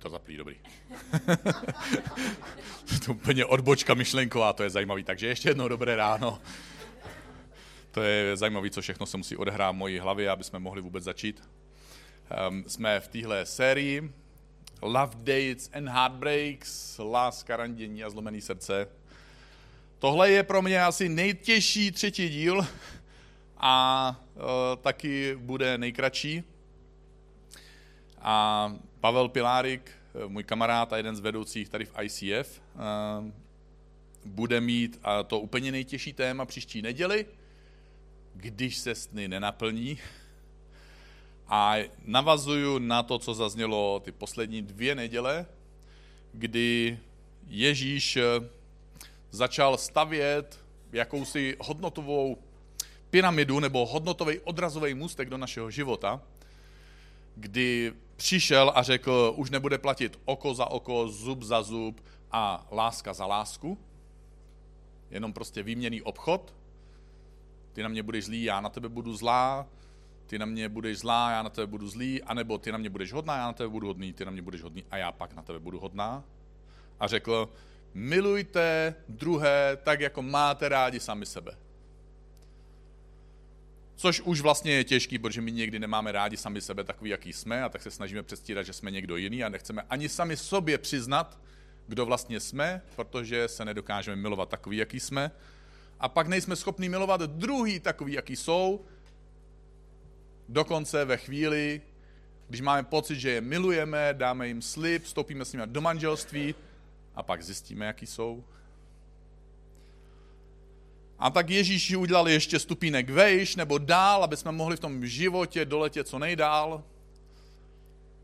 to zaplý, dobrý. to úplně odbočka myšlenková, to je zajímavý. Takže ještě jednou dobré ráno. To je zajímavé, co všechno se musí odehrát v mojí hlavě, aby jsme mohli vůbec začít. Um, jsme v téhle sérii Love Dates and Heartbreaks, láska, randění a zlomený srdce. Tohle je pro mě asi nejtěžší třetí díl a uh, taky bude nejkratší. A Pavel Pilárik, eh, můj kamarád a jeden z vedoucích tady v ICF, uh, bude mít uh, to úplně nejtěžší téma příští neděli, když se sny nenaplní. A navazuju na to, co zaznělo ty poslední dvě neděle, kdy Ježíš eh, začal stavět jakousi hodnotovou pyramidu nebo hodnotový odrazový můstek do našeho života, kdy přišel a řekl, už nebude platit oko za oko, zub za zub a láska za lásku, jenom prostě výměný obchod. Ty na mě budeš zlý, já na tebe budu zlá, ty na mě budeš zlá, já na tebe budu zlý, anebo ty na mě budeš hodná, já na tebe budu hodný, ty na mě budeš hodný a já pak na tebe budu hodná. A řekl, milujte druhé tak, jako máte rádi sami sebe. Což už vlastně je těžký, protože my někdy nemáme rádi sami sebe takový, jaký jsme, a tak se snažíme předstírat, že jsme někdo jiný a nechceme ani sami sobě přiznat, kdo vlastně jsme, protože se nedokážeme milovat takový, jaký jsme. A pak nejsme schopni milovat druhý takový, jaký jsou, dokonce ve chvíli, když máme pocit, že je milujeme, dáme jim slib, vstoupíme s nimi do manželství a pak zjistíme, jaký jsou. A tak Ježíš udělal ještě stupínek vejš nebo dál, aby jsme mohli v tom životě doletět co nejdál.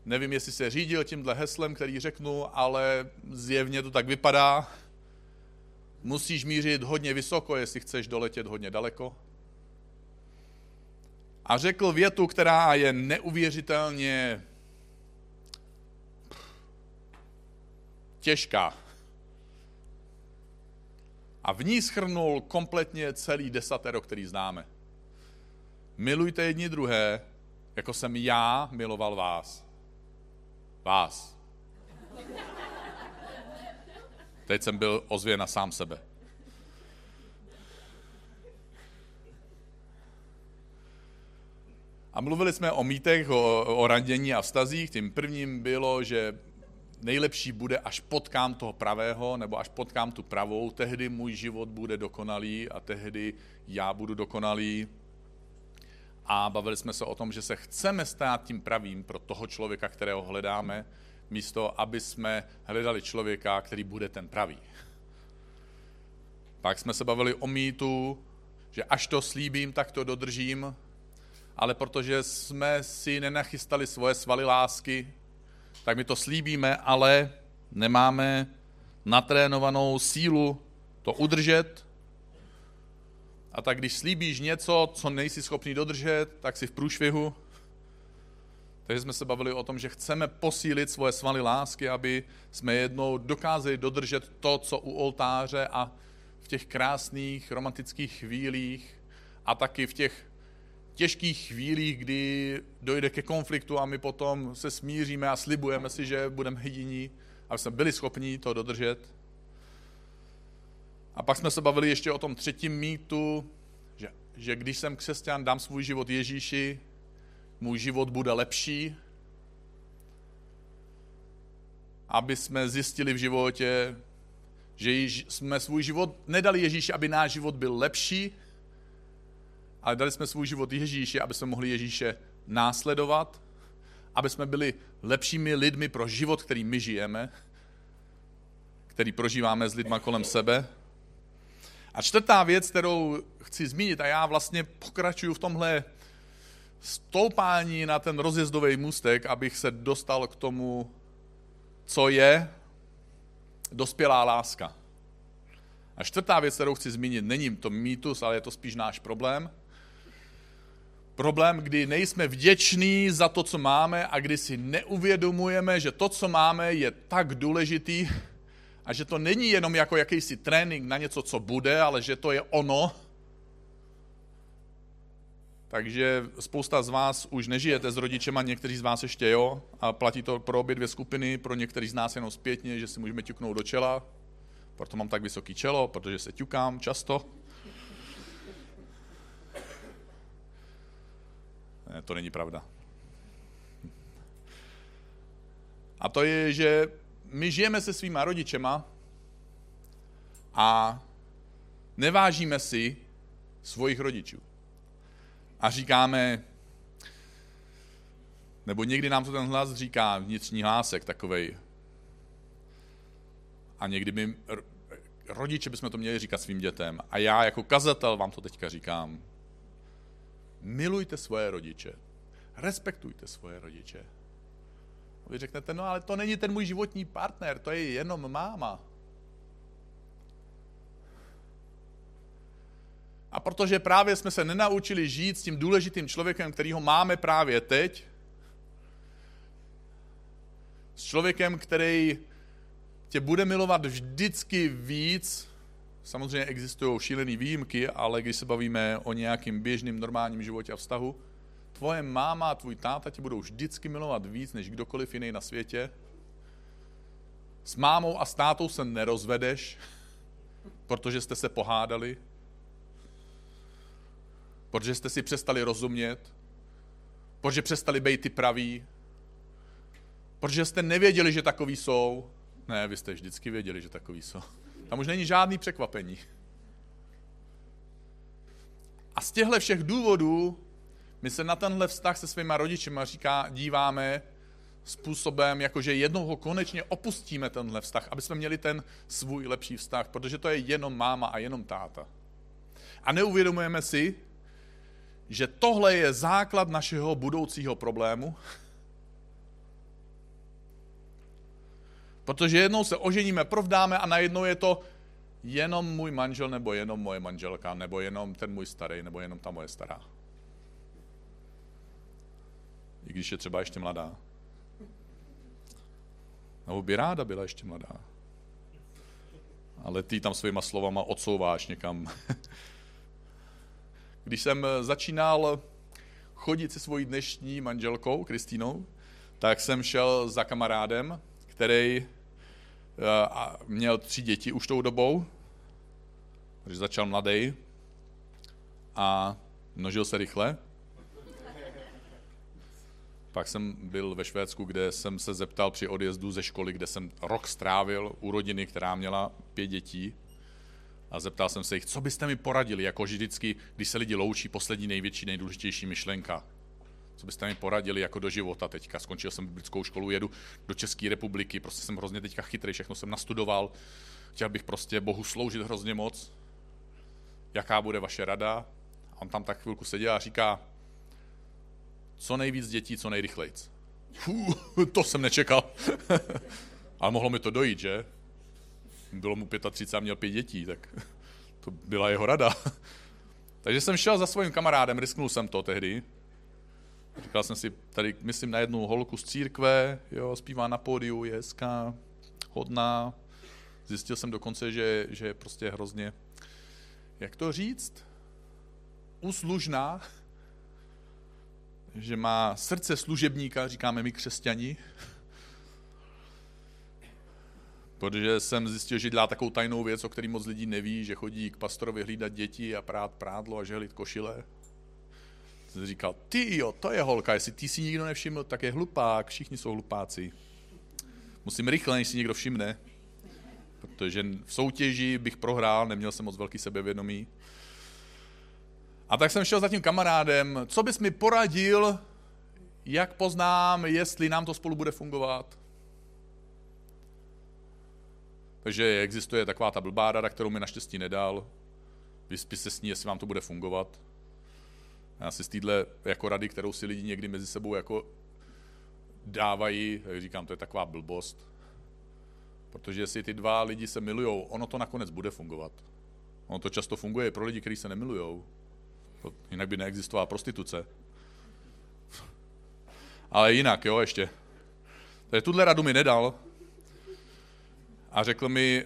Nevím, jestli se řídil tímhle heslem, který řeknu, ale zjevně to tak vypadá. Musíš mířit hodně vysoko, jestli chceš doletět hodně daleko. A řekl větu, která je neuvěřitelně těžká a v ní schrnul kompletně celý desatero, který známe. Milujte jedni druhé, jako jsem já miloval vás. Vás. Teď jsem byl ozvěn na sám sebe. A mluvili jsme o mítech, o, o randění a vztazích. Tím prvním bylo, že nejlepší bude, až potkám toho pravého, nebo až potkám tu pravou, tehdy můj život bude dokonalý a tehdy já budu dokonalý. A bavili jsme se o tom, že se chceme stát tím pravým pro toho člověka, kterého hledáme, místo aby jsme hledali člověka, který bude ten pravý. Pak jsme se bavili o mýtu, že až to slíbím, tak to dodržím, ale protože jsme si nenachystali svoje svaly lásky, tak my to slíbíme, ale nemáme natrénovanou sílu to udržet. A tak když slíbíš něco, co nejsi schopný dodržet, tak si v průšvihu. Takže jsme se bavili o tom, že chceme posílit svoje svaly lásky, aby jsme jednou dokázali dodržet to, co u oltáře a v těch krásných romantických chvílích a taky v těch těžkých chvílích, kdy dojde ke konfliktu a my potom se smíříme a slibujeme si, že budeme jediní, aby jsme byli schopni to dodržet. A pak jsme se bavili ještě o tom třetím mýtu, že, že když jsem křesťan, dám svůj život Ježíši, můj život bude lepší, aby jsme zjistili v životě, že jsme svůj život nedali Ježíši, aby náš život byl lepší, ale dali jsme svůj život Ježíši, aby jsme mohli Ježíše následovat, aby jsme byli lepšími lidmi pro život, který my žijeme, který prožíváme s lidma kolem sebe. A čtvrtá věc, kterou chci zmínit, a já vlastně pokračuju v tomhle stoupání na ten rozjezdový můstek, abych se dostal k tomu, co je dospělá láska. A čtvrtá věc, kterou chci zmínit, není to mýtus, ale je to spíš náš problém – Problém, kdy nejsme vděční za to, co máme a kdy si neuvědomujeme, že to, co máme, je tak důležitý a že to není jenom jako jakýsi trénink na něco, co bude, ale že to je ono. takže spousta z vás už nežijete s rodičema, někteří z vás ještě jo, a platí to pro obě dvě skupiny, pro některý z nás jenom zpětně, že si můžeme ťuknout do čela, proto mám tak vysoký čelo, protože se ťukám často. To není pravda. A to je, že my žijeme se svýma rodičema a nevážíme si svojich rodičů. A říkáme, nebo někdy nám to ten hlas říká, vnitřní hlásek takovej. A někdy my, rodiče bychom to měli říkat svým dětem. A já jako kazatel vám to teďka říkám. Milujte svoje rodiče. Respektujte svoje rodiče. A vy řeknete, no ale to není ten můj životní partner, to je jenom máma. A protože právě jsme se nenaučili žít s tím důležitým člověkem, kterýho máme právě teď, s člověkem, který tě bude milovat vždycky víc, samozřejmě existují šílené výjimky, ale když se bavíme o nějakým běžným normálním životě a vztahu, tvoje máma a tvůj táta tě budou vždycky milovat víc než kdokoliv jiný na světě. S mámou a s tátou se nerozvedeš, protože jste se pohádali, protože jste si přestali rozumět, protože přestali být ty praví, protože jste nevěděli, že takový jsou. Ne, vy jste vždycky věděli, že takový jsou. Tam už není žádný překvapení. A z těchto všech důvodů my se na tenhle vztah se svýma rodičima říká, díváme způsobem, jakože jednoho konečně opustíme tenhle vztah, aby jsme měli ten svůj lepší vztah, protože to je jenom máma a jenom táta. A neuvědomujeme si, že tohle je základ našeho budoucího problému, protože jednou se oženíme, provdáme a najednou je to jenom můj manžel, nebo jenom moje manželka, nebo jenom ten můj starý, nebo jenom ta moje stará. I když je třeba ještě mladá. Nebo by ráda byla ještě mladá. Ale ty tam svýma slovama odsouváš někam Když jsem eh, začínal chodit se svojí dnešní manželkou, Kristýnou, tak jsem šel za kamarádem, který eh, měl tři děti už tou dobou, takže začal mladý a množil se rychle. Pak jsem byl ve Švédsku, kde jsem se zeptal při odjezdu ze školy, kde jsem rok strávil u rodiny, která měla pět dětí, a zeptal jsem se jich, co byste mi poradili, jako vždycky, když se lidi loučí, poslední největší, nejdůležitější myšlenka. Co byste mi poradili jako do života teďka? Skončil jsem biblickou školu, jedu do České republiky, prostě jsem hrozně teďka chytrý, všechno jsem nastudoval, chtěl bych prostě Bohu sloužit hrozně moc. Jaká bude vaše rada? A on tam tak chvilku seděl a říká, co nejvíc dětí, co nejrychlejc. to jsem nečekal. Ale mohlo mi to dojít, že? bylo mu 35 a měl pět dětí, tak to byla jeho rada. Takže jsem šel za svým kamarádem, risknul jsem to tehdy. Říkal jsem si, tady myslím na jednu holku z církve, jo, zpívá na pódiu, je hezká, hodná. Zjistil jsem dokonce, že, že je prostě hrozně, jak to říct, uslužná, že má srdce služebníka, říkáme my křesťani, Protože jsem zjistil, že dělá takovou tajnou věc, o který moc lidí neví, že chodí k pastorovi hlídat děti a prát prádlo a žehlit košile. Jsem říkal, ty jo, to je holka, jestli ty si nikdo nevšiml, tak je hlupák, všichni jsou hlupáci. Musím rychle, než si někdo všimne, protože v soutěži bych prohrál, neměl jsem moc velký sebevědomí. A tak jsem šel za tím kamarádem, co bys mi poradil, jak poznám, jestli nám to spolu bude fungovat. Takže existuje taková ta blbá rada, kterou mi naštěstí nedal. Vyspi se s ní, jestli vám to bude fungovat. Já si z téhle jako rady, kterou si lidi někdy mezi sebou jako dávají, říkám, to je taková blbost. Protože jestli ty dva lidi se milujou, ono to nakonec bude fungovat. Ono to často funguje pro lidi, kteří se nemilujou. Jinak by neexistovala prostituce. Ale jinak, jo, ještě. Takže tuhle radu mi nedal, a řekl mi,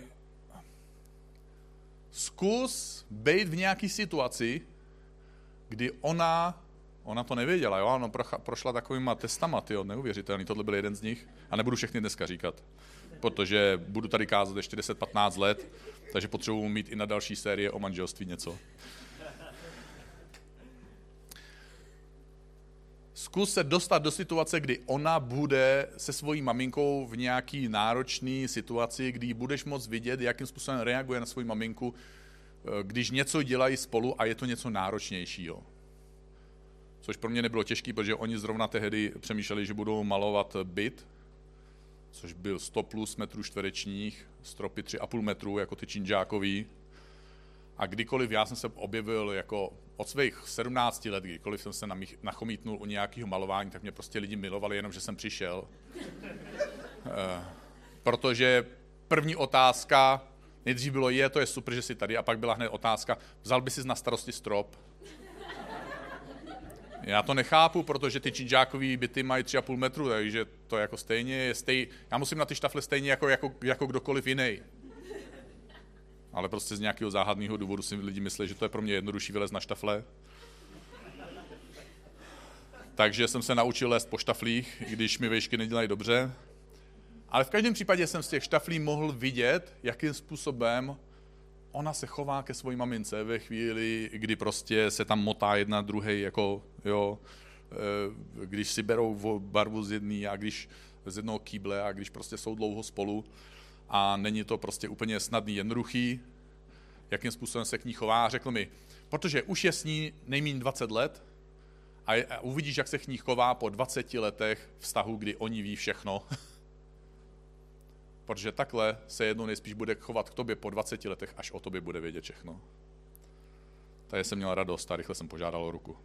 zkus být v nějaké situaci, kdy ona Ona to nevěděla, jo, ona prošla takovýma testama, jo, neuvěřitelný, tohle byl jeden z nich. A nebudu všechny dneska říkat, protože budu tady kázat ještě 10-15 let, takže potřebuji mít i na další série o manželství něco. Zkus se dostat do situace, kdy ona bude se svojí maminkou v nějaký náročný situaci, kdy budeš moc vidět, jakým způsobem reaguje na svoji maminku, když něco dělají spolu a je to něco náročnějšího. Což pro mě nebylo těžké, protože oni zrovna tehdy přemýšleli, že budou malovat byt, což byl 100 plus metrů čtverečních, stropy 3,5 metru, jako ty činžákový. A kdykoliv já jsem se objevil jako od svých 17 let, kdykoliv jsem se nachomítnul u nějakého malování, tak mě prostě lidi milovali jenom, že jsem přišel. E, protože první otázka, nejdřív bylo je, to je super, že jsi tady, a pak byla hned otázka, vzal by si na starosti strop? Já to nechápu, protože ty činžákový byty mají 3,5 metru, takže to jako stejně je stej... Já musím na ty štafle stejně jako, jako, jako kdokoliv jiný. Ale prostě z nějakého záhadného důvodu si lidi myslí, že to je pro mě jednodušší vylez na štafle. Takže jsem se naučil lézt po štaflích, když mi vejšky nedělají dobře. Ale v každém případě jsem z těch štaflí mohl vidět, jakým způsobem ona se chová ke své mamince ve chvíli, kdy prostě se tam motá jedna druhý, jako jo, eh, když si berou barvu z jedné a když z jednoho kýble a když prostě jsou dlouho spolu a není to prostě úplně snadný, jednoduchý, jakým způsobem se k ní chová. Řekl mi, protože už je s ní nejméně 20 let a, uvidíš, jak se k ní chová po 20 letech vztahu, kdy oni ví všechno. protože takhle se jednou nejspíš bude chovat k tobě po 20 letech, až o tobě bude vědět všechno. Takže jsem měl radost a rychle jsem požádal o ruku.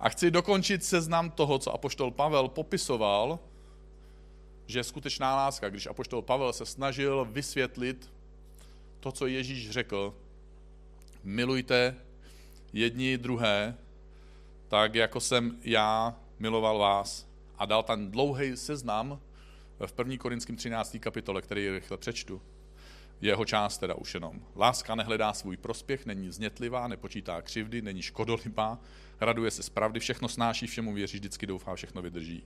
A chci dokončit seznam toho, co apoštol Pavel popisoval, že je skutečná láska. Když apoštol Pavel se snažil vysvětlit to, co Ježíš řekl, milujte jedni druhé, tak jako jsem já miloval vás. A dal tam dlouhý seznam v 1. Korinském 13. kapitole, který rychle přečtu. Jeho část teda už jenom. Láska nehledá svůj prospěch, není znětlivá, nepočítá křivdy, není škodolibá, raduje se z pravdy, všechno snáší, všemu věří, vždycky doufá, všechno vydrží.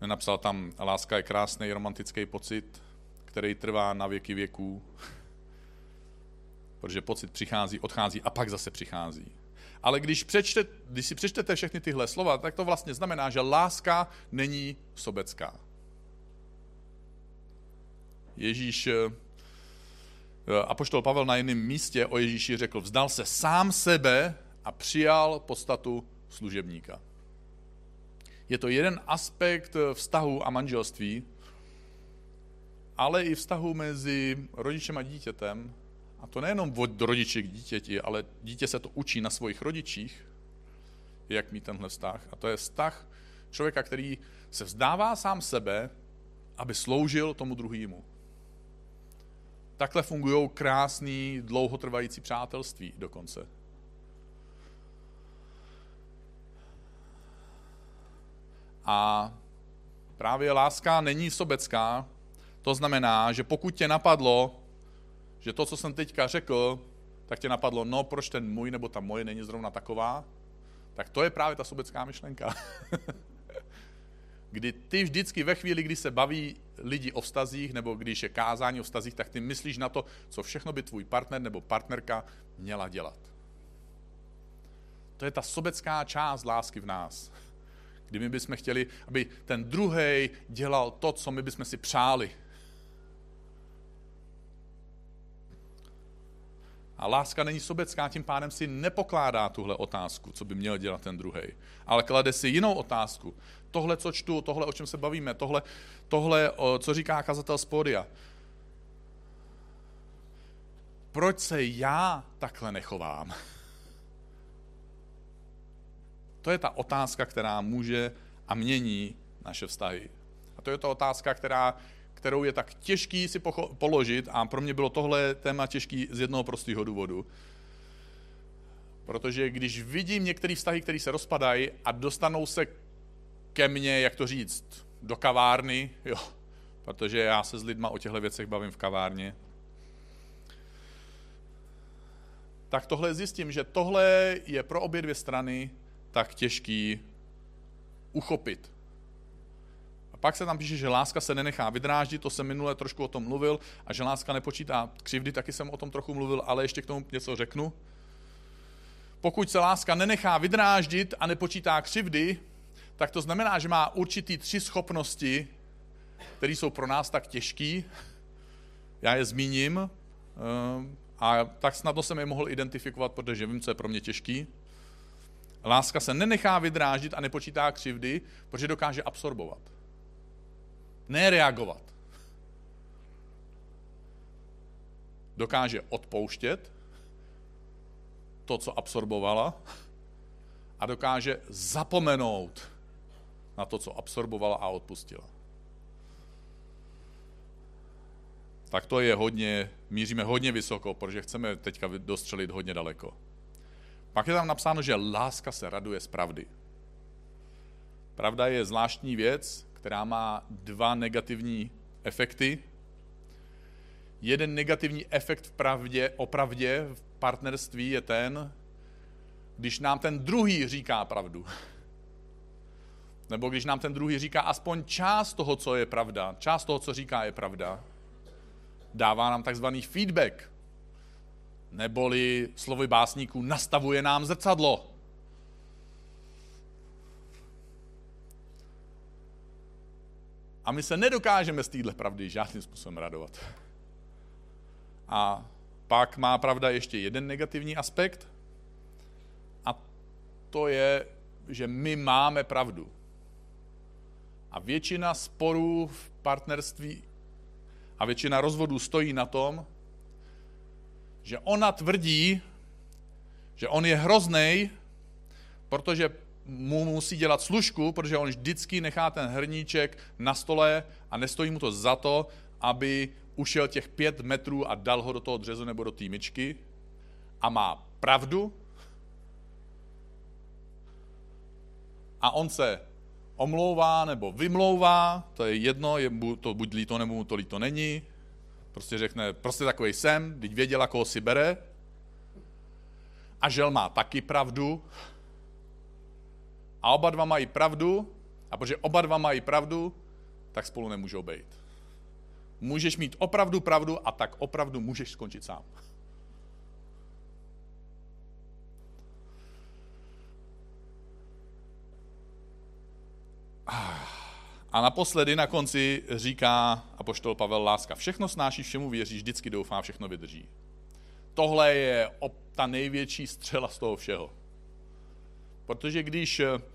Nenapsal tam, láska je krásný romantický pocit, který trvá na věky věků, protože pocit přichází, odchází a pak zase přichází. Ale když, přečte, když si přečtete všechny tyhle slova, tak to vlastně znamená, že láska není sobecká. Ježíš, eh, apoštol Pavel na jiném místě o Ježíši řekl, vzdal se sám sebe a přijal podstatu služebníka. Je to jeden aspekt vztahu a manželství, ale i vztahu mezi rodičem a dítětem. A to nejenom od rodiče k dítěti, ale dítě se to učí na svých rodičích, jak mít tenhle vztah. A to je vztah člověka, který se vzdává sám sebe, aby sloužil tomu druhému. Takhle fungují krásný, dlouhotrvající přátelství dokonce. A právě láska není sobecká. To znamená, že pokud tě napadlo, že to, co jsem teďka řekl, tak tě napadlo, no proč ten můj nebo ta moje není zrovna taková, tak to je právě ta sobecká myšlenka. kdy ty vždycky ve chvíli, kdy se baví lidi o vztazích, nebo když je kázání o vztazích, tak ty myslíš na to, co všechno by tvůj partner nebo partnerka měla dělat. To je ta sobecká část lásky v nás. Kdy my bychom chtěli, aby ten druhý dělal to, co my bychom si přáli. A láska není sobecká, tím pádem si nepokládá tuhle otázku, co by měl dělat ten druhý. Ale klade si jinou otázku. Tohle, co čtu, tohle, o čem se bavíme, tohle, tohle co říká kazatel z pódia. Proč se já takhle nechovám? To je ta otázka, která může a mění naše vztahy. A to je ta otázka, která, kterou je tak těžký si položit a pro mě bylo tohle téma těžký z jednoho prostého důvodu. Protože když vidím některé vztahy, které se rozpadají a dostanou se ke mně, jak to říct, do kavárny, jo, protože já se s lidma o těchto věcech bavím v kavárně, tak tohle zjistím, že tohle je pro obě dvě strany tak těžký uchopit. Pak se tam píše, že láska se nenechá vydráždit, to jsem minule trošku o tom mluvil, a že láska nepočítá křivdy, taky jsem o tom trochu mluvil, ale ještě k tomu něco řeknu. Pokud se láska nenechá vydráždit a nepočítá křivdy, tak to znamená, že má určitý tři schopnosti, které jsou pro nás tak těžké. Já je zmíním eh, a tak snadno jsem je mohl identifikovat, protože vím, co je pro mě těžký. Láska se nenechá vydráždit a nepočítá křivdy, protože dokáže absorbovat. Nereagovat. Dokáže odpouštět to, co absorbovala, a dokáže zapomenout na to, co absorbovala a odpustila. Tak to je hodně, míříme hodně vysoko, protože chceme teďka dostřelit hodně daleko. Pak je tam napsáno, že láska se raduje z pravdy. Pravda je zvláštní věc, která má dva negativní efekty. Jeden negativní efekt v pravdě, o pravdě v partnerství je ten, když nám ten druhý říká pravdu. Nebo když nám ten druhý říká aspoň část toho, co je pravda, část toho, co říká, je pravda, dává nám takzvaný feedback, neboli slovy básníků nastavuje nám zrcadlo. A my se nedokážeme z téhle pravdy žádným způsobem radovat. A pak má pravda ještě jeden negativní aspekt, a to je, že my máme pravdu. A většina sporů v partnerství a většina rozvodů stojí na tom, že ona tvrdí, že on je hrozný, protože mu musí dělat služku, protože on vždycky nechá ten hrníček na stole a nestojí mu to za to, aby ušel těch pět metrů a dal ho do toho dřezu nebo do té myčky a má pravdu a on se omlouvá nebo vymlouvá, to je jedno, je mu to buď líto, nebo mu to líto není. Prostě řekne, prostě takový jsem, teď věděla, koho si bere. A žel má taky pravdu. A oba dva mají pravdu. A protože oba dva mají pravdu, tak spolu nemůžou být. Můžeš mít opravdu pravdu a tak opravdu můžeš skončit sám. A naposledy na konci říká apoštol Pavel Láska, všechno snáší, všemu věří, vždycky doufá, všechno vydrží. Tohle je ta největší střela z toho všeho. Protože když eh,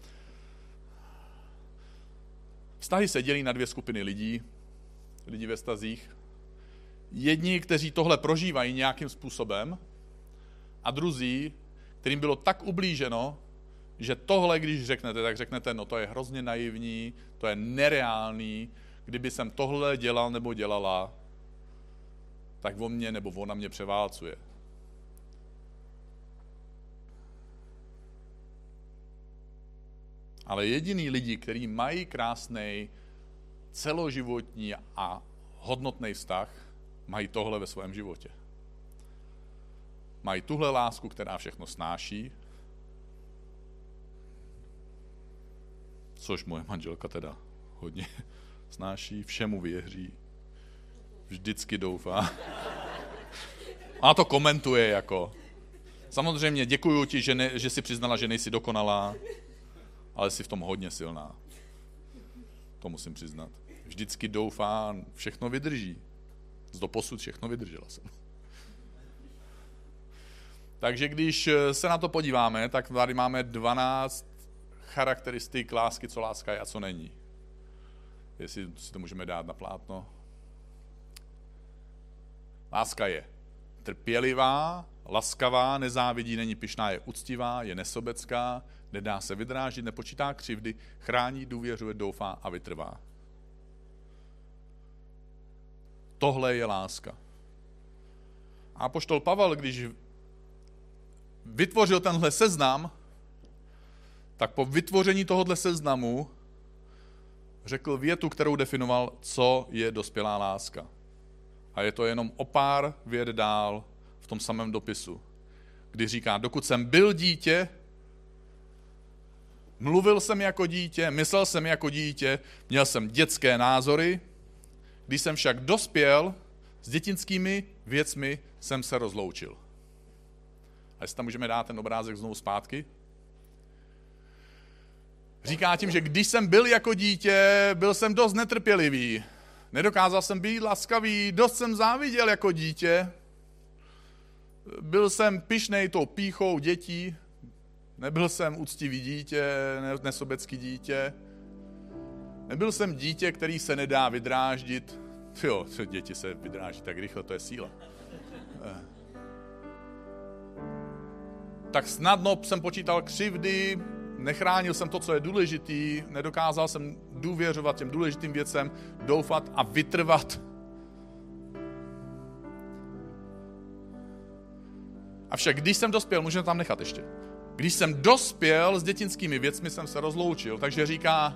vztahy se dělí na dvě skupiny lidí, lidí ve stazích, jedni, kteří tohle prožívají nějakým způsobem, a druzí, kterým bylo tak ublíženo, že tohle, když řeknete, tak řeknete, no to je hrozně naivní, to je nereálný, kdyby jsem tohle dělal nebo dělala, tak on mě nebo ona mě převálcuje. Ale jediný lidi, kteří mají krásný, celoživotní a hodnotný vztah, mají tohle ve svém životě. Mají tuhle lásku, která všechno snáší, což moje manželka teda hodně snáší, všemu věří, vždycky doufá. A to komentuje jako. Samozřejmě děkuju ti, že, ne, že jsi přiznala, že nejsi dokonalá, ale jsi v tom hodně silná. To musím přiznat. Vždycky doufá, všechno vydrží. Z doposud všechno vydržela jsem. Takže když se na to podíváme, tak tady máme 12 charakteristik lásky, co láska je a co není. Jestli si to můžeme dát na plátno. Láska je trpělivá, laskavá, nezávidí, není pyšná, je úctivá, je nesobecká, nedá se vydrážit, nepočítá křivdy, chrání, důvěřuje, doufá a vytrvá. Tohle je láska. A poštol Pavel, když vytvořil tenhle seznam, tak po vytvoření tohohle seznamu řekl větu, kterou definoval, co je dospělá láska. A je to jenom o pár věd dál v tom samém dopisu. kdy říká, dokud jsem byl dítě, mluvil jsem jako dítě, myslel jsem jako dítě, měl jsem dětské názory, když jsem však dospěl, s dětinskými věcmi jsem se rozloučil. A jestli tam můžeme dát ten obrázek znovu zpátky. Říká tím, že když jsem byl jako dítě, byl jsem dost netrpělivý. Nedokázal jsem být laskavý, dost jsem záviděl jako dítě. Byl jsem pišnej tou píchou dětí, nebyl jsem úctivý dítě, nesobecký dítě. Nebyl jsem dítě, který se nedá vydráždit. Jo, děti se vydráží tak rychle, to je síla. Eh. Tak snadno jsem počítal křivdy, nechránil jsem to, co je důležitý, nedokázal jsem důvěřovat těm důležitým věcem, doufat a vytrvat. Avšak když jsem dospěl, můžeme tam nechat ještě. Když jsem dospěl s dětinskými věcmi, jsem se rozloučil. Takže říká,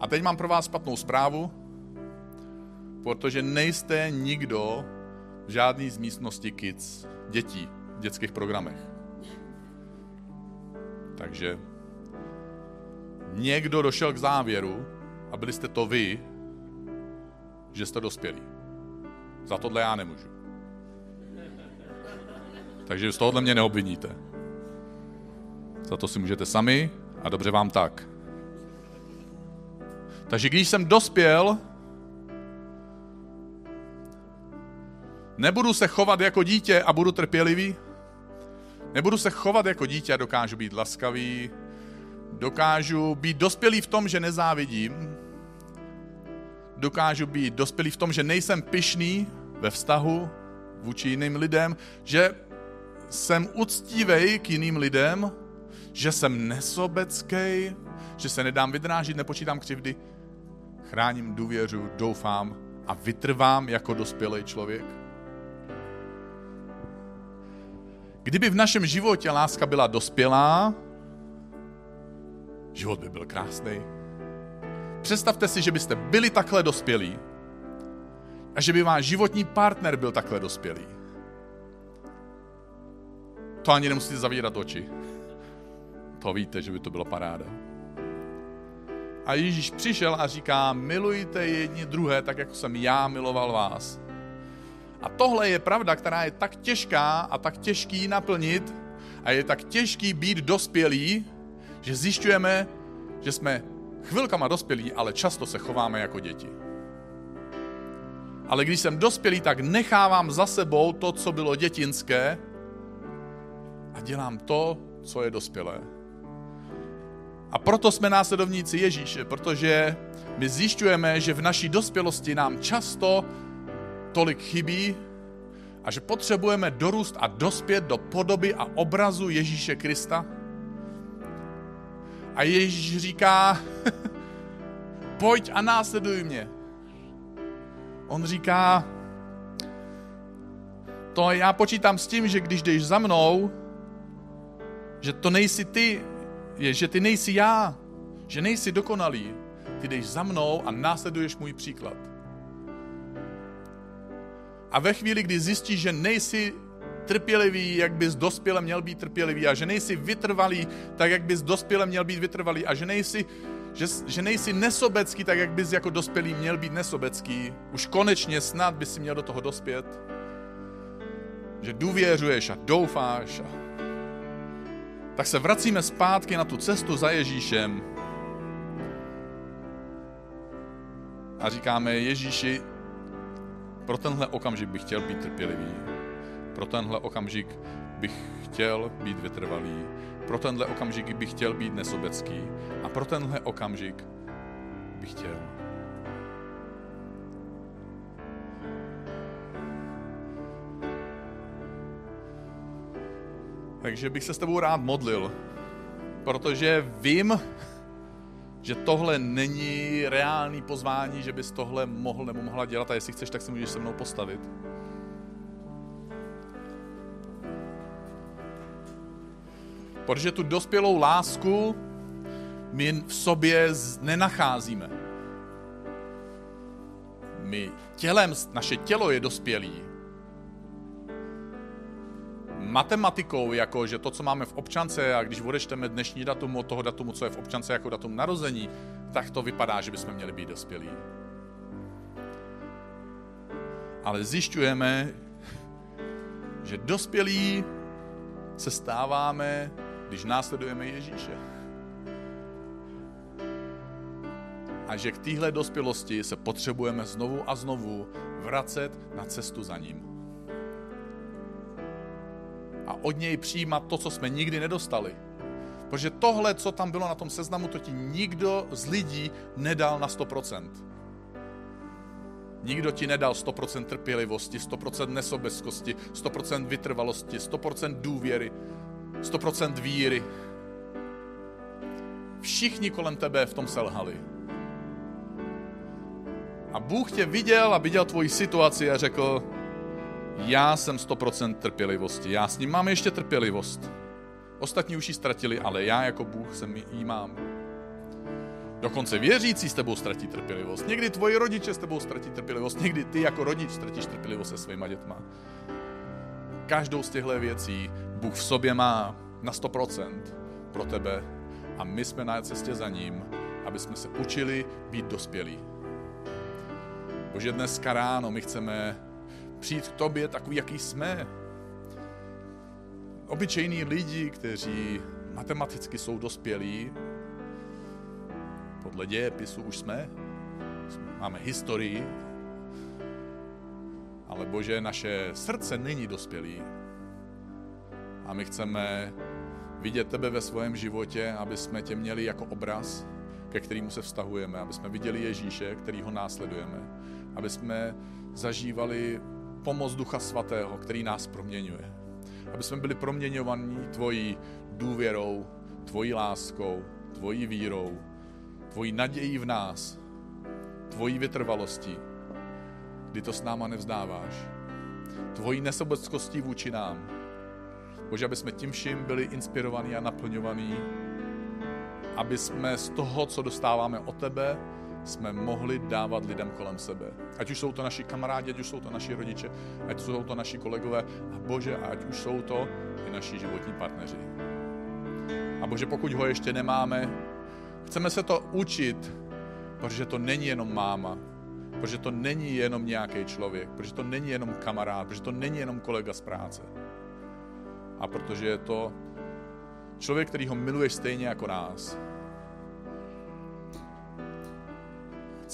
a teď mám pro vás špatnou zprávu, protože nejste nikdo v žádný z místnosti kids, dětí v dětských programech. Takže někdo došel k závěru a byli jste to vy, že jste dospělí. Za tohle já nemůžu. Takže z tohohle mě neobviníte. Za to si můžete sami a dobře vám tak. Takže když jsem dospěl, nebudu se chovat jako dítě a budu trpělivý, nebudu se chovat jako dítě a dokážu být laskavý, dokážu být dospělý v tom, že nezávidím, dokážu být dospělý v tom, že nejsem pyšný ve vztahu vůči jiným lidem, že jsem uctívej k jiným lidem, že jsem nesobecký, že se nedám vydrážit, nepočítám křivdy, chráním důvěřu, doufám a vytrvám jako dospělý člověk. Kdyby v našem životě láska byla dospělá, život by byl krásný. Představte si, že byste byli takhle dospělí a že by váš životní partner byl takhle dospělý. To ani nemusíte zavírat oči. To víte, že by to byla paráda. A Ježíš přišel a říká, milujte jedni druhé, tak jako jsem já miloval vás. A tohle je pravda, která je tak těžká a tak těžký naplnit a je tak těžký být dospělý, že zjišťujeme, že jsme chvilkama dospělí, ale často se chováme jako děti. Ale když jsem dospělý, tak nechávám za sebou to, co bylo dětinské a dělám to, co je dospělé. A proto jsme následovníci Ježíše, protože my zjišťujeme, že v naší dospělosti nám často tolik chybí a že potřebujeme dorůst a dospět do podoby a obrazu Ježíše Krista. A Ježíš říká, pojď a následuj mě. On říká, to já počítám s tím, že když jdeš za mnou, že to nejsi ty, že ty nejsi já, že nejsi dokonalý. Ty jdeš za mnou a následuješ můj příklad. A ve chvíli, kdy zjistíš, že nejsi trpělivý, jak bys dospěle měl být trpělivý a že nejsi vytrvalý, tak jak bys dospěle měl být vytrvalý a že nejsi, že, že nejsi nesobecký, tak jak bys jako dospělý měl být nesobecký. Už konečně snad bys si měl do toho dospět. Že důvěřuješ a doufáš a tak se vracíme zpátky na tu cestu za Ježíšem. A říkáme Ježíši, pro tenhle okamžik bych chtěl být trpělivý, pro tenhle okamžik bych chtěl být vytrvalý, pro tenhle okamžik bych chtěl být nesobecký. A pro tenhle okamžik bych chtěl Takže bych se s tebou rád modlil, protože vím, že tohle není reálný pozvání, že bys tohle mohl nebo mohla dělat a jestli chceš, tak se můžeš se mnou postavit. Protože tu dospělou lásku my v sobě nenacházíme. My tělem, naše tělo je dospělý, matematikou, jako že to, co máme v občance, a když odečteme dnešní datum od toho datumu, co je v občance jako datum narození, tak to vypadá, že bychom měli být dospělí. Ale zjišťujeme, že dospělí se stáváme, když následujeme Ježíše. A že k téhle dospělosti se potřebujeme znovu a znovu vracet na cestu za ním od něj přijímat to, co jsme nikdy nedostali. Protože tohle, co tam bylo na tom seznamu, to ti nikdo z lidí nedal na 100%. Nikdo ti nedal 100% trpělivosti, 100% nesobeckosti, 100% vytrvalosti, 100% důvěry, 100% víry. Všichni kolem tebe v tom selhali. A Bůh tě viděl a viděl tvoji situaci a řekl, já jsem 100% trpělivosti, já s ním mám ještě trpělivost. Ostatní už ji ztratili, ale já jako Bůh jsem jí mám. Dokonce věřící s tebou ztratí trpělivost. Někdy tvoji rodiče s tebou ztratí trpělivost, někdy ty jako rodič ztratíš trpělivost se svýma dětma. Každou z těchto věcí Bůh v sobě má na 100% pro tebe a my jsme na cestě za ním, aby jsme se učili být dospělí. Bože, dneska ráno my chceme přijít k tobě takový, jaký jsme. Obyčejní lidi, kteří matematicky jsou dospělí, podle dějepisu už jsme, máme historii, ale Bože, naše srdce není dospělý. A my chceme vidět tebe ve svém životě, aby jsme tě měli jako obraz, ke kterému se vztahujeme, aby jsme viděli Ježíše, kterýho následujeme, aby jsme zažívali pomoc Ducha Svatého, který nás proměňuje. Aby jsme byli proměňovaní tvojí důvěrou, tvojí láskou, tvojí vírou, tvojí nadějí v nás, tvojí vytrvalostí, kdy to s náma nevzdáváš, tvojí nesobeckostí vůči nám. Bože, aby jsme tím vším byli inspirovaní a naplňovaní, aby jsme z toho, co dostáváme od tebe, jsme mohli dávat lidem kolem sebe. Ať už jsou to naši kamarádi, ať už jsou to naši rodiče, ať jsou to naši kolegové a Bože, ať už jsou to i naši životní partneři. A Bože, pokud ho ještě nemáme, chceme se to učit, protože to není jenom máma, protože to není jenom nějaký člověk, protože to není jenom kamarád, protože to není jenom kolega z práce. A protože je to člověk, který ho miluješ stejně jako nás.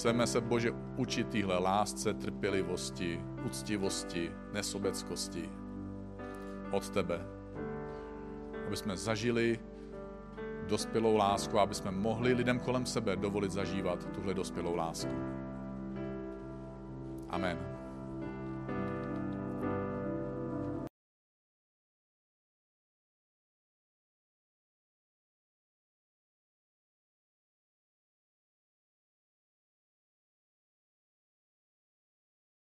Chceme se, Bože, učit týhle lásce, trpělivosti, úctivosti, nesobeckosti od Tebe. Aby jsme zažili dospělou lásku, aby jsme mohli lidem kolem sebe dovolit zažívat tuhle dospělou lásku. Amen.